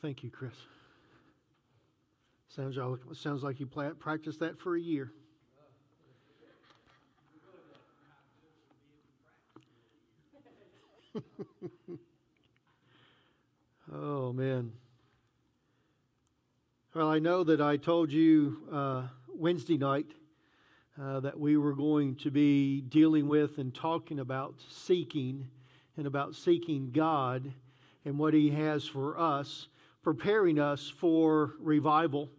Thank you, Chris. Sounds like, sounds like you practiced that for a year. oh, man. Well, I know that I told you uh, Wednesday night uh, that we were going to be dealing with and talking about seeking and about seeking God and what He has for us, preparing us for revival.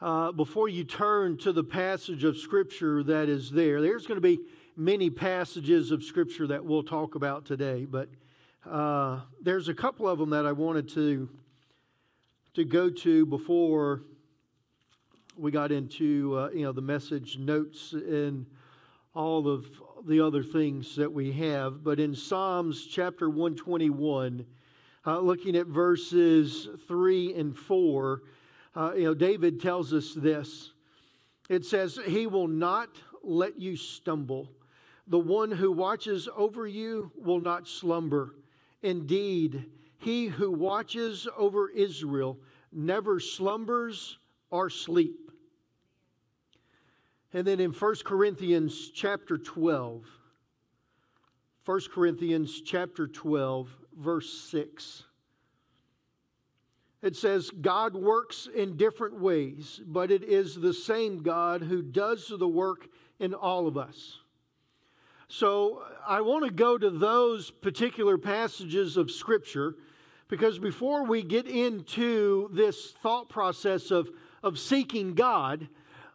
Uh, before you turn to the passage of Scripture that is there, there's going to be many passages of Scripture that we'll talk about today, but uh, there's a couple of them that I wanted to to go to before we got into uh, you know the message notes and all of the other things that we have. But in Psalms chapter 121, uh, looking at verses 3 and 4, uh, you know, David tells us this. It says, He will not let you stumble. The one who watches over you will not slumber. Indeed, he who watches over Israel never slumbers or sleep. And then in 1 Corinthians chapter 12, 1 Corinthians chapter 12, verse 6. It says, God works in different ways, but it is the same God who does the work in all of us. So I want to go to those particular passages of Scripture because before we get into this thought process of, of seeking God,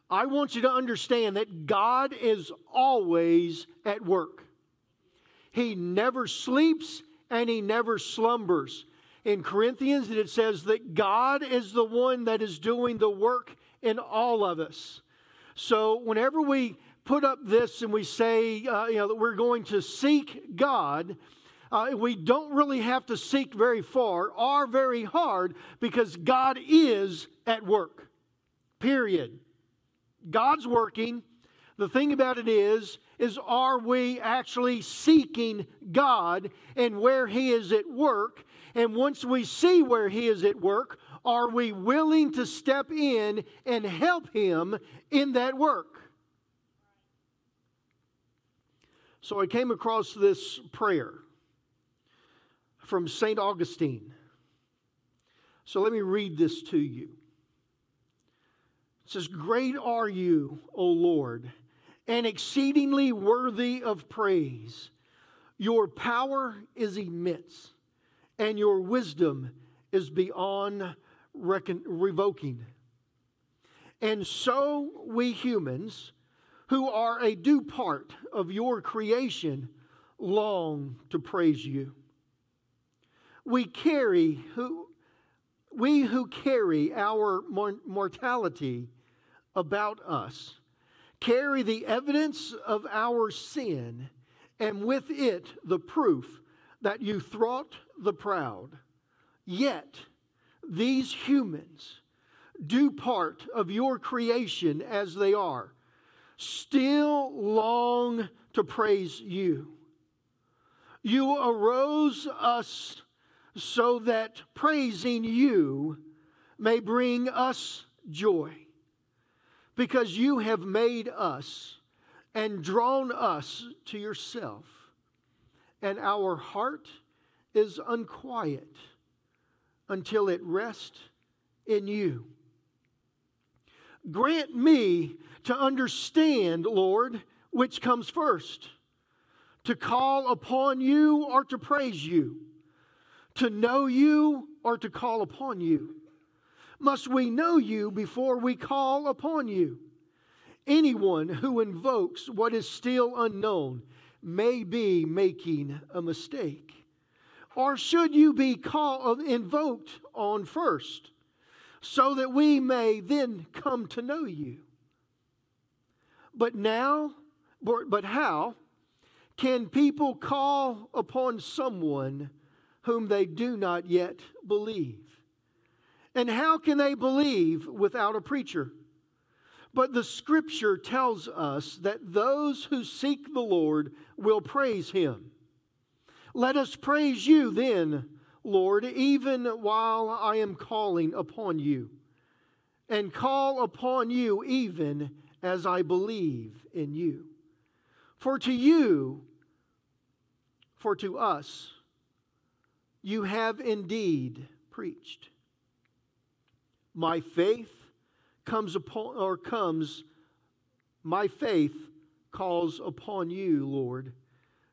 I want you to understand that God is always at work. He never sleeps and he never slumbers. In Corinthians, it says that God is the one that is doing the work in all of us. So, whenever we put up this and we say, uh, you know, that we're going to seek God, uh, we don't really have to seek very far or very hard because God is at work. Period. God's working. The thing about it is, is are we actually seeking God and where He is at work? And once we see where He is at work, are we willing to step in and help Him in that work? So I came across this prayer from St. Augustine. So let me read this to you. It says, Great are you, O Lord, and exceedingly worthy of praise. Your power is immense, and your wisdom is beyond recon- revoking. And so we humans, who are a due part of your creation, long to praise you. We carry who we who carry our mortality about us carry the evidence of our sin and with it the proof that you thwart the proud. Yet these humans do part of your creation as they are still long to praise you. You arose us so that praising you may bring us joy, because you have made us and drawn us to yourself, and our heart is unquiet until it rests in you. Grant me to understand, Lord, which comes first to call upon you or to praise you, to know you or to call upon you. Must we know you before we call upon you? Anyone who invokes what is still unknown may be making a mistake. Or should you be called, uh, invoked on first? so that we may then come to know you. But now, but how can people call upon someone whom they do not yet believe? And how can they believe without a preacher? But the scripture tells us that those who seek the Lord will praise him. Let us praise you then, Lord, even while I am calling upon you, and call upon you even as I believe in you. For to you, for to us, you have indeed preached. My faith comes upon, or comes, my faith calls upon you, Lord.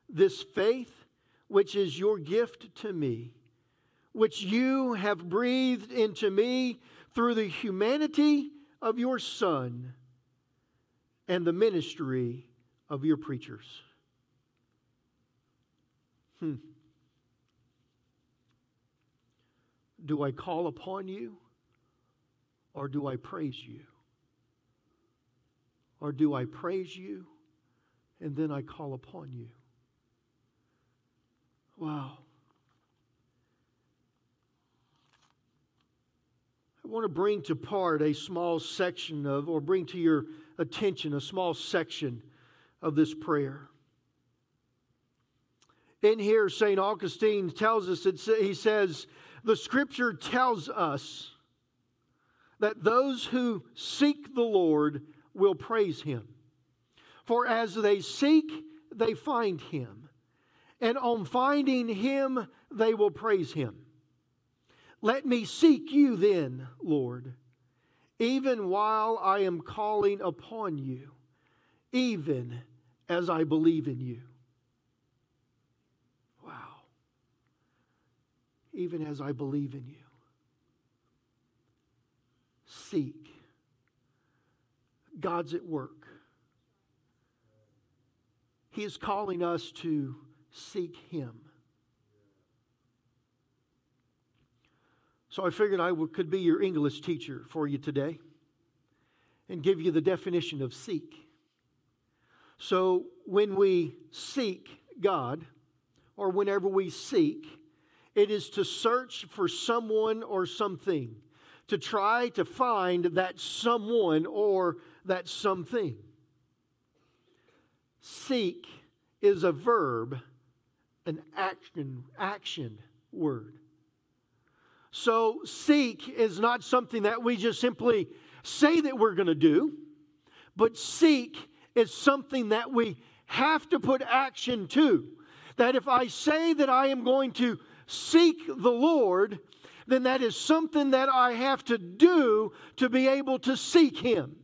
This faith, which is your gift to me, which you have breathed into me through the humanity of your Son and the ministry of your preachers. Hmm. Do I call upon you or do I praise you? Or do I praise you and then I call upon you? Wow. I want to bring to part a small section of, or bring to your attention a small section of this prayer. In here, St. Augustine tells us, he says, the scripture tells us that those who seek the Lord will praise him. For as they seek, they find him. And on finding him, they will praise him. Let me seek you then, Lord, even while I am calling upon you, even as I believe in you. Wow. Even as I believe in you. Seek. God's at work. He is calling us to seek Him. So I figured I could be your English teacher for you today and give you the definition of seek. So when we seek God, or whenever we seek, it is to search for someone or something, to try to find that someone or that something. Seek is a verb, an action, action word. So, seek is not something that we just simply say that we're going to do, but seek is something that we have to put action to. That if I say that I am going to seek the Lord, then that is something that I have to do to be able to seek Him.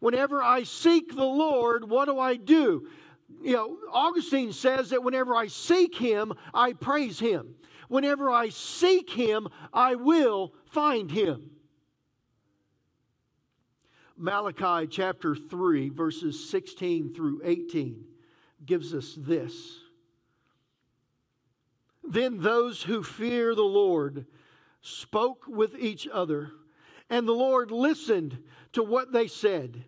Whenever I seek the Lord, what do I do? You know, Augustine says that whenever I seek Him, I praise Him. Whenever I seek him, I will find him. Malachi chapter 3, verses 16 through 18 gives us this. Then those who fear the Lord spoke with each other, and the Lord listened to what they said.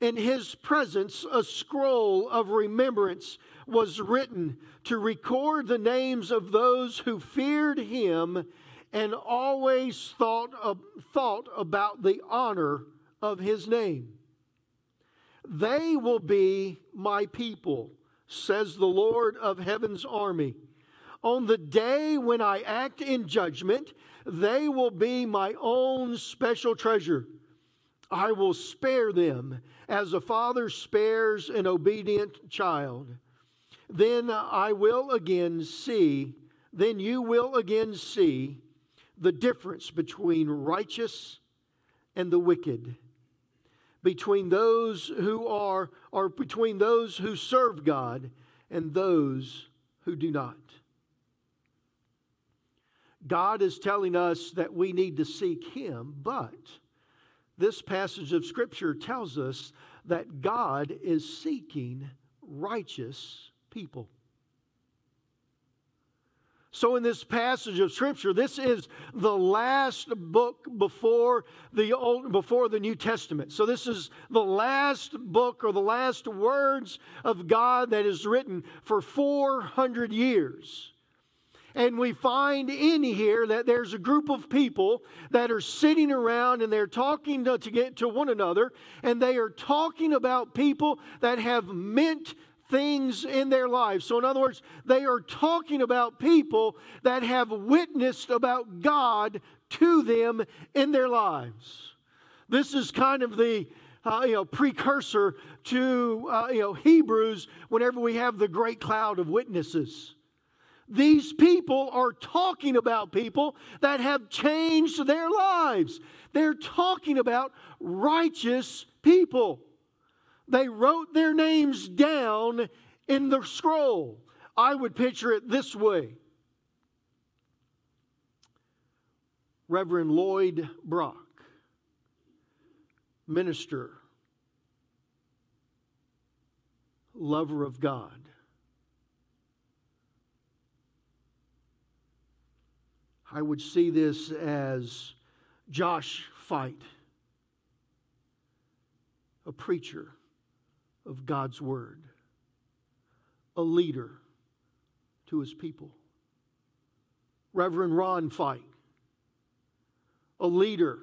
In his presence, a scroll of remembrance was written to record the names of those who feared him and always thought, of, thought about the honor of his name. They will be my people, says the Lord of heaven's army. On the day when I act in judgment, they will be my own special treasure. I will spare them as a father spares an obedient child then I will again see, then you will again see the difference between righteous and the wicked, between those who are, or between those who serve God and those who do not. God is telling us that we need to seek Him, but this passage of Scripture tells us that God is seeking righteous people. So, in this passage of Scripture, this is the last book before the Old, before the New Testament. So, this is the last book or the last words of God that is written for 400 years. And we find in here that there's a group of people that are sitting around and they're talking to, to get to one another, and they are talking about people that have meant things in their lives. So, in other words, they are talking about people that have witnessed about God to them in their lives. This is kind of the uh, you know, precursor to uh, you know, Hebrews whenever we have the great cloud of witnesses. These people are talking about people that have changed their lives. They're talking about righteous people. They wrote their names down in the scroll. I would picture it this way Reverend Lloyd Brock, minister, lover of God. I would see this as Josh Fite, a preacher of God's Word, a leader to his people. Reverend Ron Fite, a leader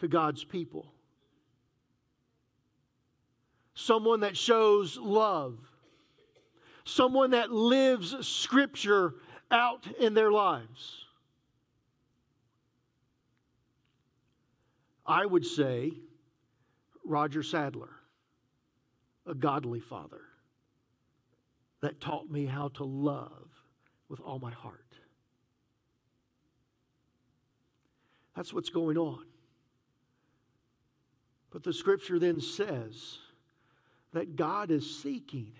to God's people. Someone that shows love. Someone that lives Scripture out in their lives. I would say Roger Sadler a godly father that taught me how to love with all my heart. That's what's going on. But the scripture then says that God is seeking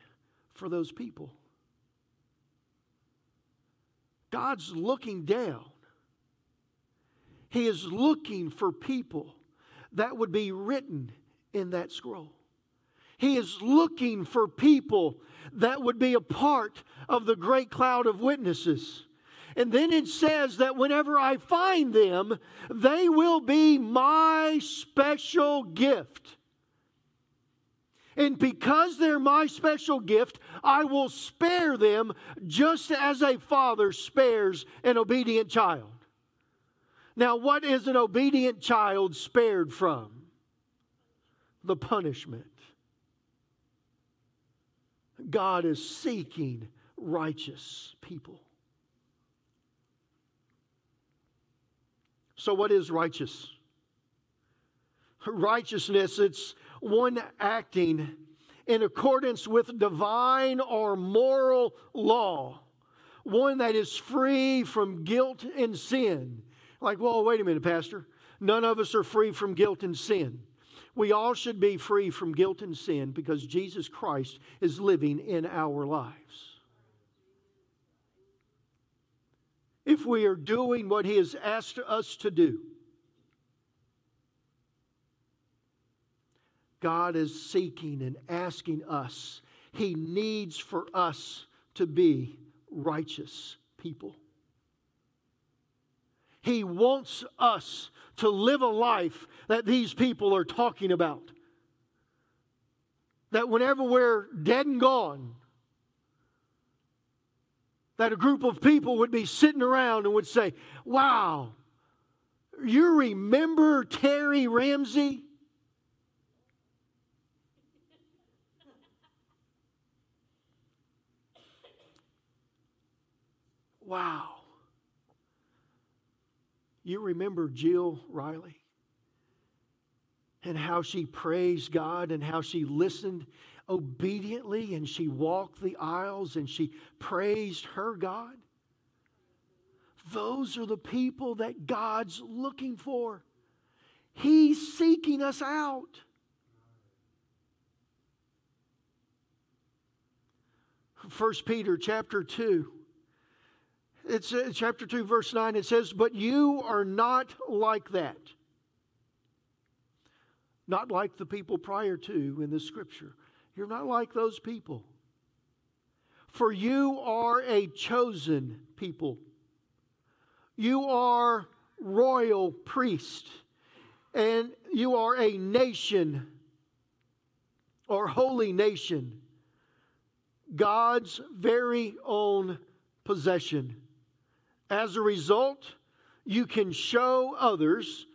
for those people. God's looking down. He is looking for people that would be written in that scroll. He is looking for people that would be a part of the great cloud of witnesses. And then it says that whenever I find them, they will be my special gift. And because they're my special gift, I will spare them just as a father spares an obedient child. Now, what is an obedient child spared from? The punishment. God is seeking righteous people. So, what is righteous? Righteousness, it's one acting in accordance with divine or moral law, one that is free from guilt and sin. Like, well, wait a minute, Pastor. None of us are free from guilt and sin. We all should be free from guilt and sin because Jesus Christ is living in our lives. If we are doing what He has asked us to do, God is seeking and asking us. He needs for us to be righteous people. He wants us to live a life that these people are talking about. That whenever we're dead and gone, that a group of people would be sitting around and would say, Wow, you remember Terry Ramsey? Wow. You remember Jill Riley? And how she praised God and how she listened obediently and she walked the aisles and she praised her God? Those are the people that God's looking for. He's seeking us out. First Peter chapter 2 it's uh, chapter 2, verse 9. It says, But you are not like that. Not like the people prior to in the scripture. You're not like those people. For you are a chosen people. You are royal priest. And you are a nation or holy nation. God's very own possession. As a result, you can show others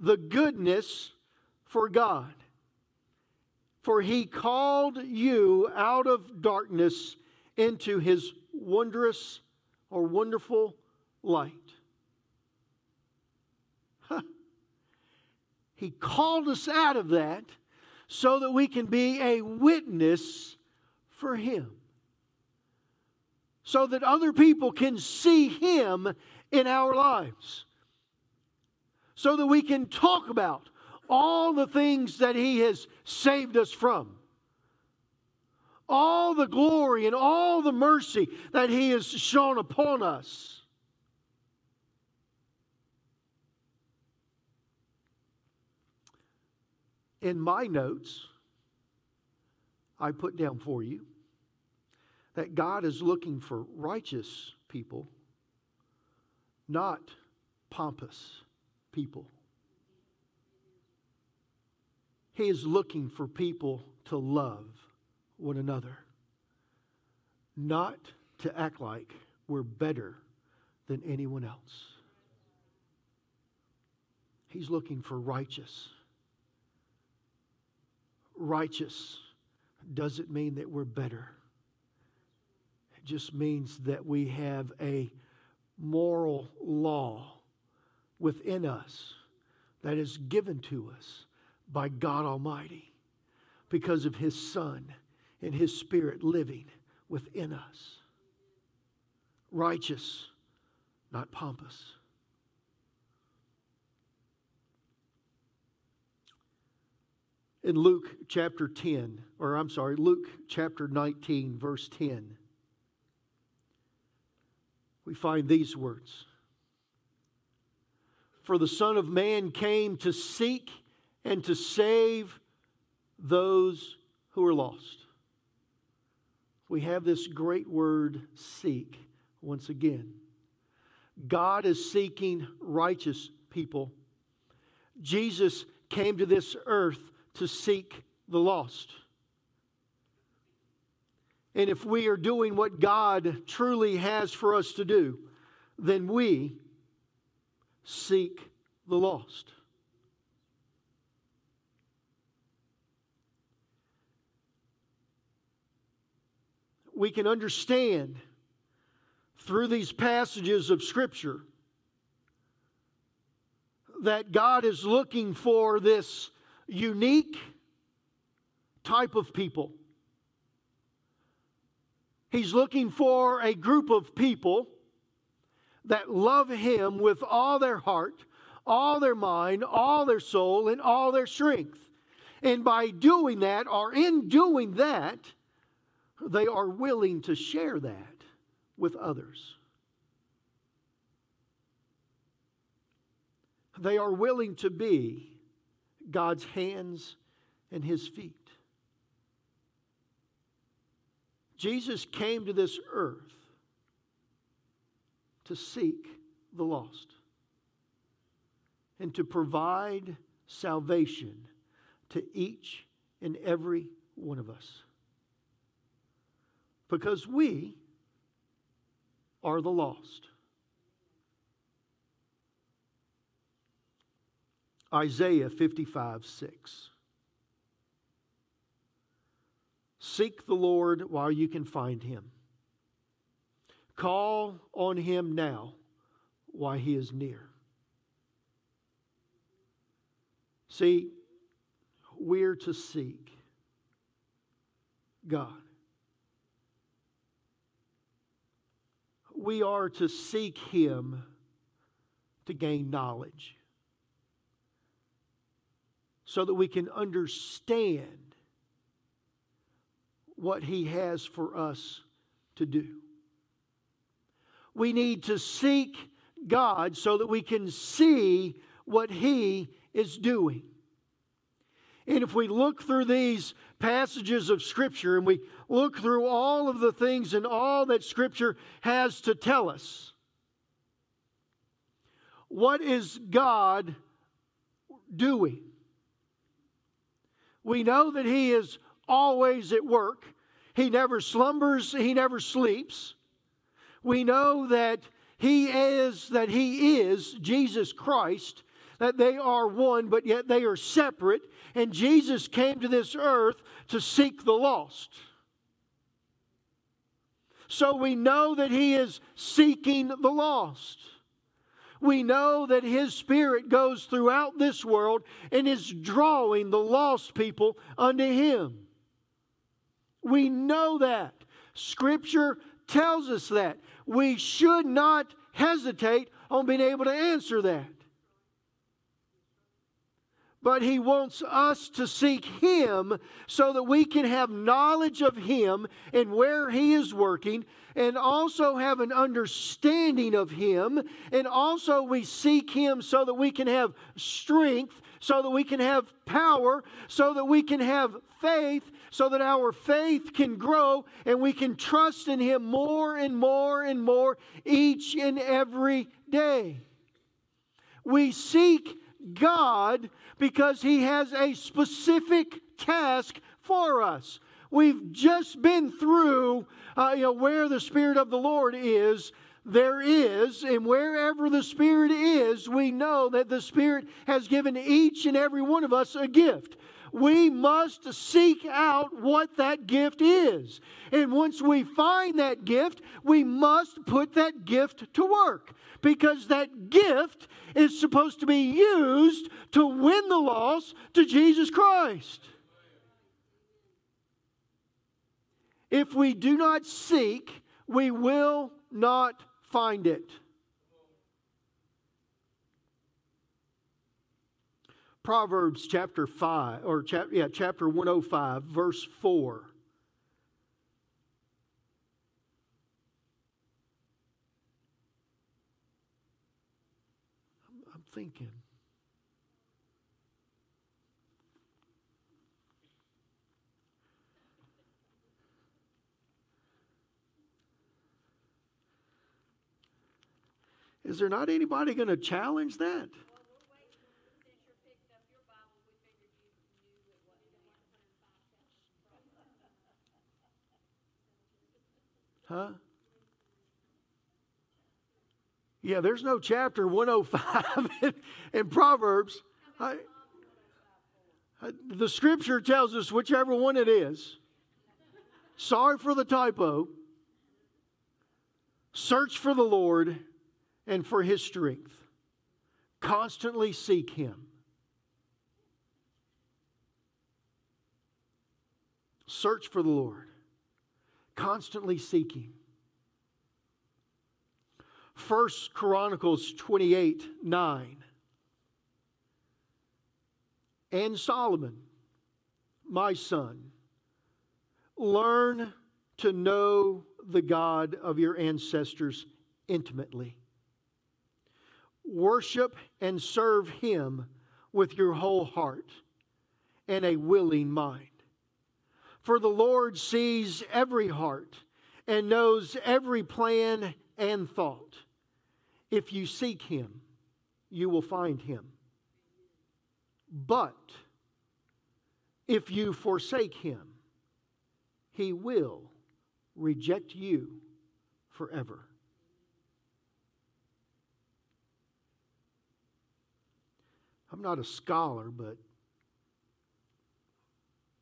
the goodness for God. For he called you out of darkness into his wondrous or wonderful light. He called us out of that so that we can be a witness for him. So that other people can see him in our lives. So that we can talk about all the things that He has saved us from, all the glory and all the mercy that He has shown upon us. In my notes, I put down for you that God is looking for righteous people, not pompous people. He is looking for people to love one another, not to act like we're better than anyone else. He's looking for righteous. Righteous doesn't mean that we're better. Just means that we have a moral law within us that is given to us by God Almighty because of His Son and His Spirit living within us. Righteous, not pompous. In Luke chapter 10, or I'm sorry, Luke chapter 19, verse 10, we find these words For the Son of Man came to seek and to save those who are lost. We have this great word seek once again. God is seeking righteous people. Jesus came to this earth to seek the lost. And if we are doing what God truly has for us to do, then we seek the lost. we can understand through these passages of Scripture that God is looking for this unique type of people. He's looking for a group of people that love Him with all their heart, all their mind, all their soul, and all their strength. And by doing that, or in doing that, they are willing to share that with others. They are willing to be God's hands and his feet. Jesus came to this earth to seek the lost and to provide salvation to each and every one of us because we are the lost. Isaiah 55 6. Seek the Lord while you can find him. Call on him now while he is near. See, we're to seek God. we are to seek Him to gain knowledge so that we can understand what He has for us to do. We need to seek God so that we can see what He is doing. And if we look through these passages of Scripture and we look through all of the things and all that Scripture has to tell us, what is God doing? We know that He is always at work. He never slumbers, He never sleeps. We know that He is, that He is Jesus Christ, that they are one, but yet they are separate. And Jesus came to this earth to seek the lost. So we know that He is seeking the lost. We know that His Spirit goes throughout this world and is drawing the lost people unto Him. We know that. Scripture tells us that. We should not hesitate on being able to answer that. But he wants us to seek him so that we can have knowledge of him and where he is working, and also have an understanding of him. And also, we seek him so that we can have strength, so that we can have power, so that we can have faith, so that our faith can grow and we can trust in Him more and more and more each and every day. We seek God because He has a specific task for us. We've just been through, uh, you know, where the Spirit of the Lord is, there is, and wherever the Spirit is, we know that the Spirit has given each and every one of us a gift we must seek out what that gift is. And once we find that gift, we must put that gift to work because that gift is supposed to be used to win the lost to Jesus Christ. If we do not seek, we will not find it. Proverbs chapter 5, or chap, yeah, chapter 105, verse 4. I'm, I'm thinking. Is there not anybody going to challenge that? Huh? Yeah, there's no chapter 105 in, in Proverbs. I, I, the scripture tells us whichever one it is. Sorry for the typo. Search for the Lord and for his strength. Constantly seek him. Search for the Lord constantly seeking. First Chronicles 28 9. And Solomon, my son, learn to know the God of your ancestors intimately. Worship and serve him with your whole heart and a willing mind. For the Lord sees every heart and knows every plan and thought. If you seek him, you will find him. But if you forsake him, he will reject you forever. I'm not a scholar, but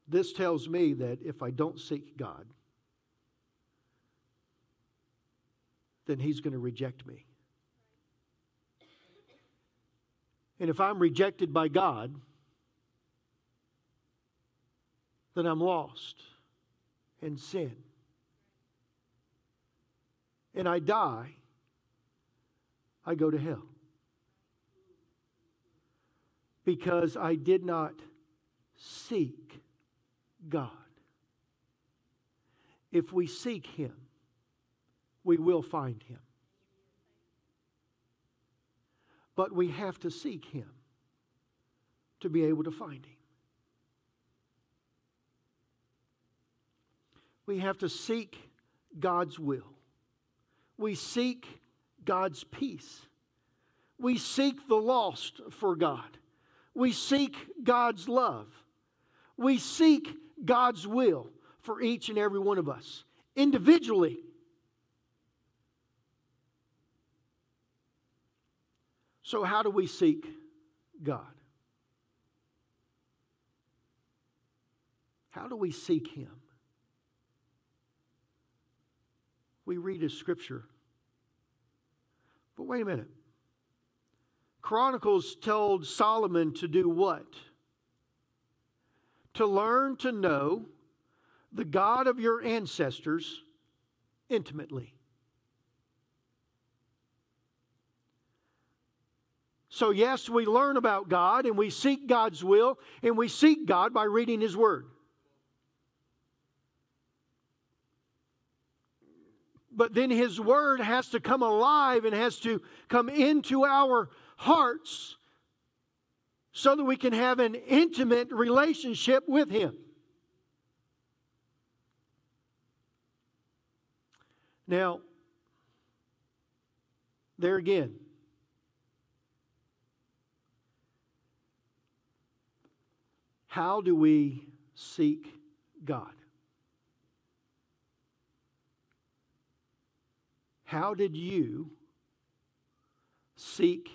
this tells me that if I don't seek God, then He's going to reject me. And if I'm rejected by God, then I'm lost in sin. And I die, I go to hell. Because I did not seek God. If we seek Him, we will find Him. But we have to seek Him to be able to find Him. We have to seek God's will. We seek God's peace. We seek the lost for God. We seek God's love. We seek God's will for each and every one of us individually. So, how do we seek God? How do we seek Him? We read His scripture. But wait a minute. Chronicles told Solomon to do what? To learn to know the God of your ancestors intimately. So, yes, we learn about God and we seek God's will, and we seek God by reading His Word. But then His Word has to come alive and has to come into our hearts so that we can have an intimate relationship with Him. Now, there again, how do we seek God? How did you seek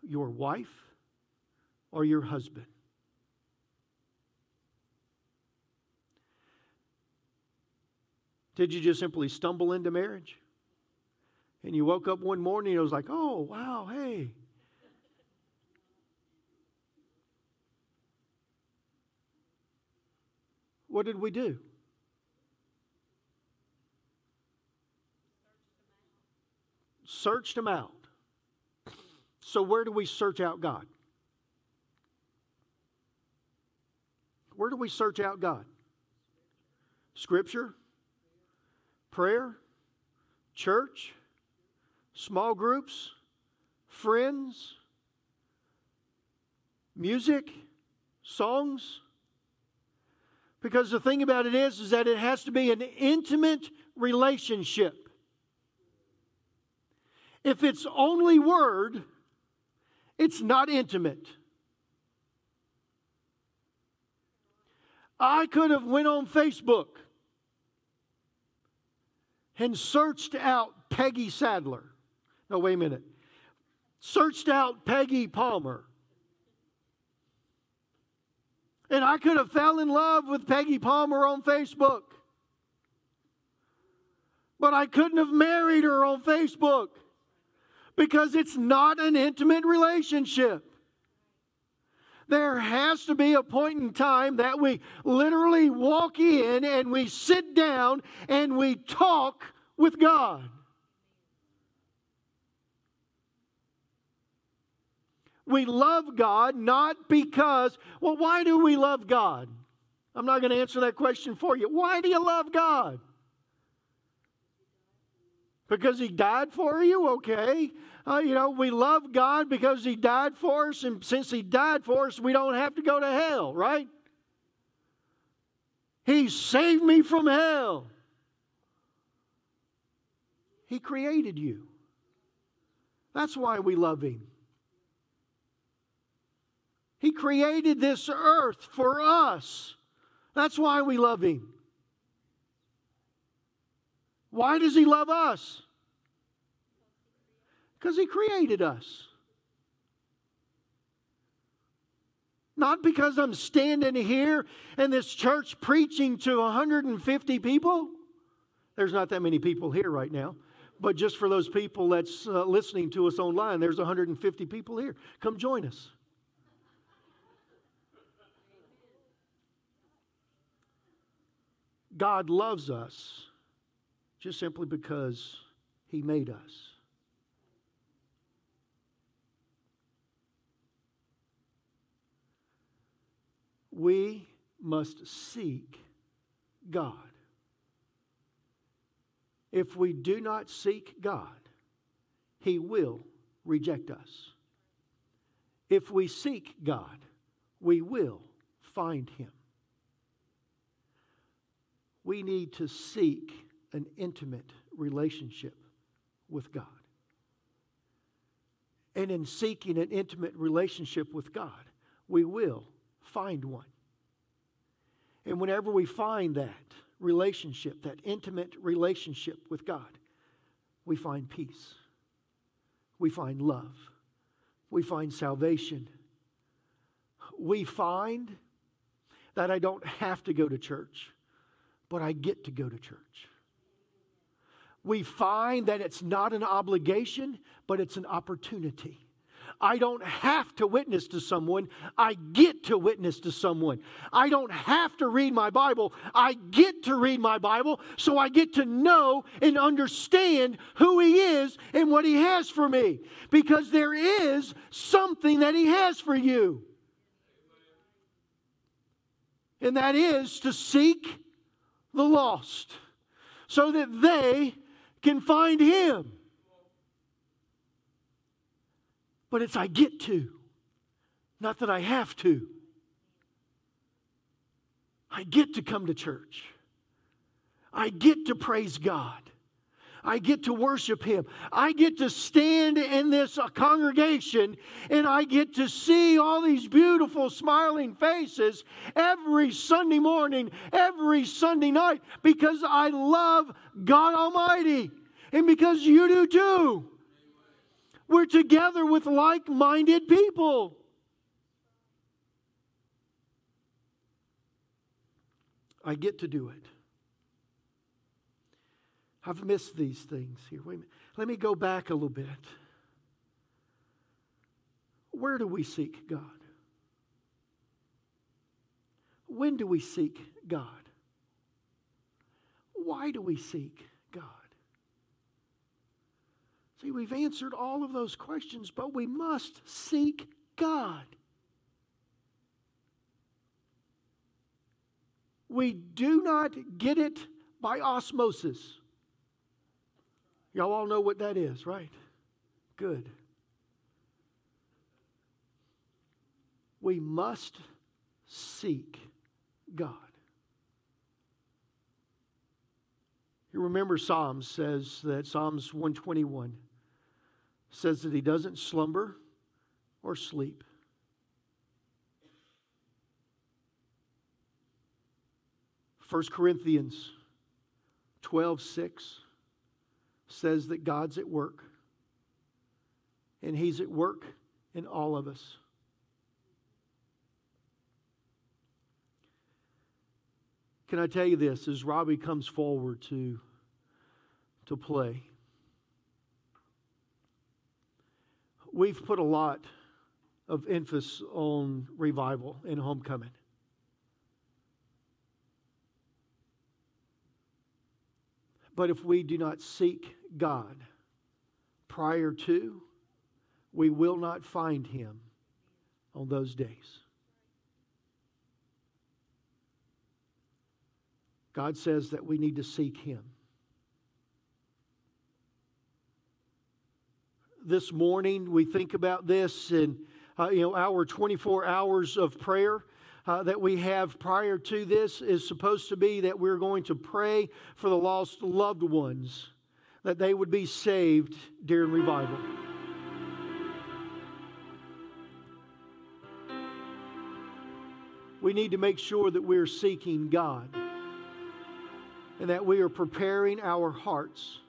your wife or your husband? Did you just simply stumble into marriage? And you woke up one morning and it was like, oh, wow, hey. What did we do? Searched them out. So, where do we search out God? Where do we search out God? Scripture? prayer, church, small groups, friends, music, songs. Because the thing about it is, is that it has to be an intimate relationship. If it's only word, it's not intimate. I could have went on Facebook and searched out Peggy Sadler. No, wait a minute. Searched out Peggy Palmer. And I could have fell in love with Peggy Palmer on Facebook. But I couldn't have married her on Facebook because it's not an intimate relationship. There has to be a point in time that we literally walk in and we sit down and we talk with God. We love God not because, well, why do we love God? I'm not going to answer that question for you. Why do you love God? Because He died for you? Okay uh, you know, we love God because He died for us, and since He died for us, we don't have to go to hell, right? He saved me from hell. He created you. That's why we love Him. He created this earth for us. That's why we love Him. Why does He love us? Because He created us. Not because I'm standing here in this church preaching to 150 people. There's not that many people here right now. But just for those people that's uh, listening to us online, there's 150 people here. Come join us. God loves us just simply because He made us. We must seek God. If we do not seek God, He will reject us. If we seek God, we will find Him. We need to seek an intimate relationship with God. And in seeking an intimate relationship with God, we will find one. And whenever we find that relationship, that intimate relationship with God, we find peace. We find love. We find salvation we find that I don't have to go to church, but I get to go to church. We find that it's not an obligation, but it's an opportunity. I don't have to witness to someone. I get to witness to someone. I don't have to read my Bible. I get to read my Bible so I get to know and understand who He is and what He has for me. Because there is something that He has for you. And that is to seek the lost so that they can find Him. But it's I get to, not that I have to. I get to come to church. I get to praise God. I get to worship Him. I get to stand in this congregation and I get to see all these beautiful smiling faces every Sunday morning, every Sunday night because I love God Almighty and because you do too. We're together with like minded people. I get to do it. I've missed these things here. Wait a minute. Let me go back a little bit. Where do we seek God? When do we seek God? Why do we seek? See, we've answered all of those questions, but we must seek God. We do not get it by osmosis. Y'all all know what that is, right? Good. We must seek God. You remember Psalms says that Psalms 121 says that he doesn't slumber or sleep. First Corinthians 12 6 says that God's at work, and He's at work in all of us. Can I tell you this as Robbie comes forward to, to play? We've put a lot of emphasis on revival and homecoming. But if we do not seek God prior to, we will not find Him on those days. God says that we need to seek Him. This morning, we think about this and, uh, you know, our 24 hours of prayer uh, that we have prior to this is supposed to be that we're going to pray for the lost loved ones, that they would be saved during revival. We need to make sure that we're seeking God and that we are preparing our hearts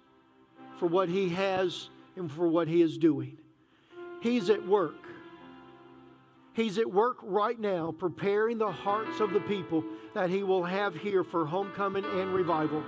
for what He has and for what He is doing. He's at work. He's at work right now preparing the hearts of the people that He will have here for homecoming and revival.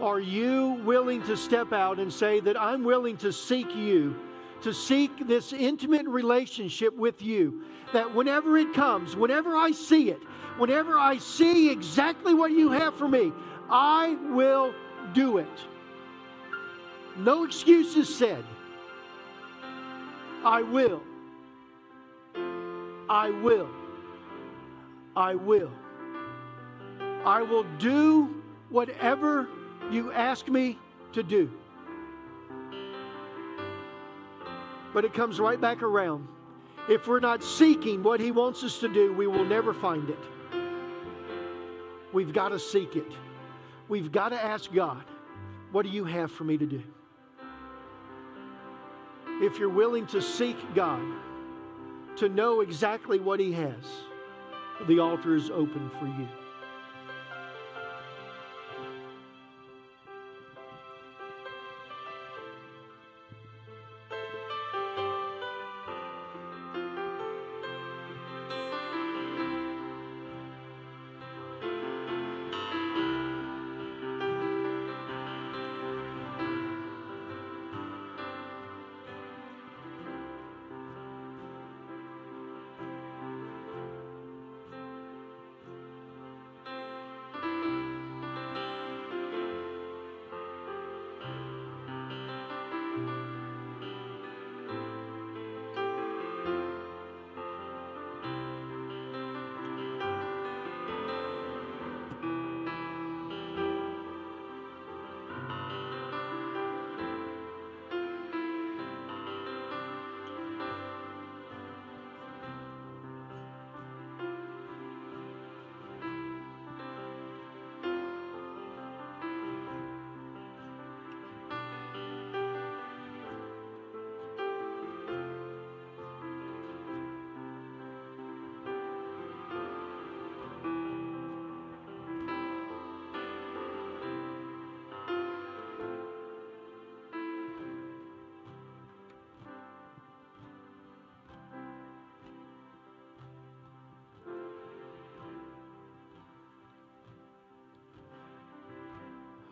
Are you willing to step out and say that I'm willing to seek you, to seek this intimate relationship with you? That whenever it comes, whenever I see it, whenever I see exactly what you have for me, I will do it. No excuses said. I will. I will. I will. I will do whatever you ask me to do. But it comes right back around. If we're not seeking what He wants us to do, we will never find it. We've got to seek it. We've got to ask God, what do you have for me to do? If you're willing to seek God, to know exactly what He has, the altar is open for you.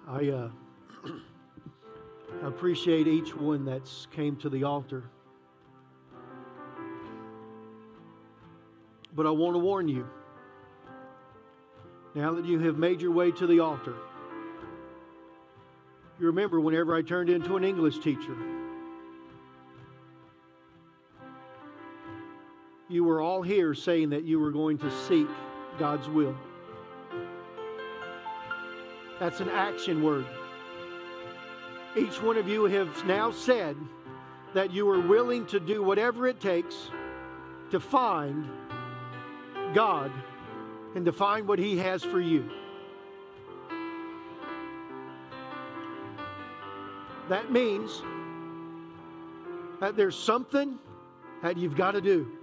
I uh, appreciate each one that's came to the altar. But I want to warn you now that you have made your way to the altar, you remember whenever I turned into an English teacher, you were all here saying that you were going to seek God's will. That's an action word. Each one of you has now said that you are willing to do whatever it takes to find God and to find what He has for you. That means that there's something that you've got to do.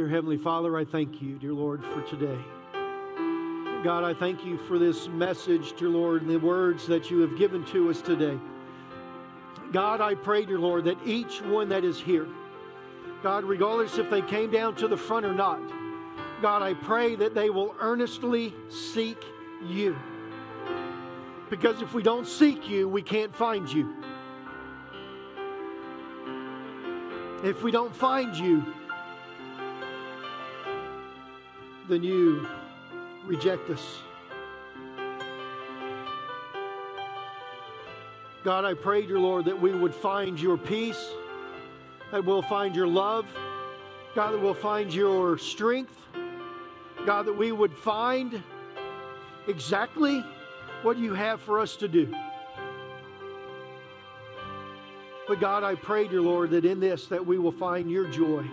Dear Heavenly Father, I thank you, dear Lord, for today. God, I thank you for this message, dear Lord, and the words that you have given to us today. God, I pray, dear Lord, that each one that is here, God, regardless if they came down to the front or not, God, I pray that they will earnestly seek you. Because if we don't seek you, we can't find you. If we don't find you, then you reject us. God, I pray, dear Lord, that we would find your peace, that we'll find your love, God, that we'll find your strength, God, that we would find exactly what you have for us to do. But God, I pray, dear Lord, that in this that we will find your joy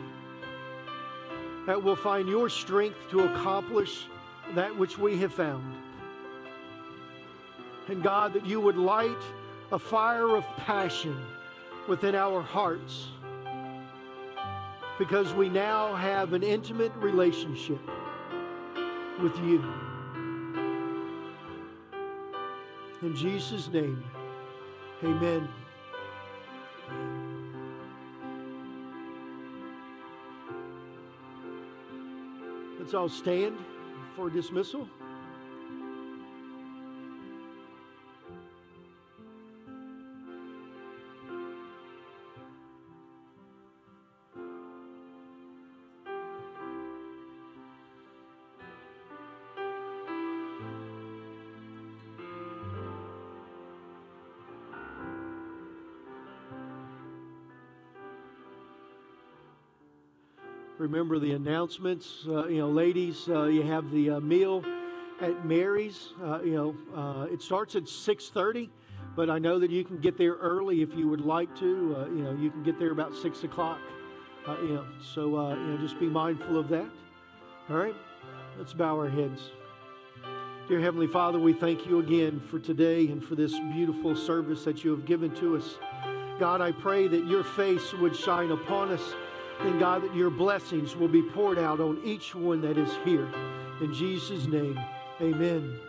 that we'll find your strength to accomplish that which we have found. And God, that you would light a fire of passion within our hearts because we now have an intimate relationship with you. In Jesus' name, amen. Let's all stand for dismissal. Remember the announcements. Uh, you know, ladies, uh, you have the uh, meal at Mary's. Uh, you know, it starts at 6:30, but I know that you can get there early if you would like to. You know, you can get there about six o'clock. you know, so you know, just be mindful of that. All right, let's bow our heads. Dear Heavenly Father, we thank you again for today and for this beautiful service that you have given to us. God, I pray that your face would shine upon us and God, that your blessings will be poured out on each one that is here. In Jesus' name, amen.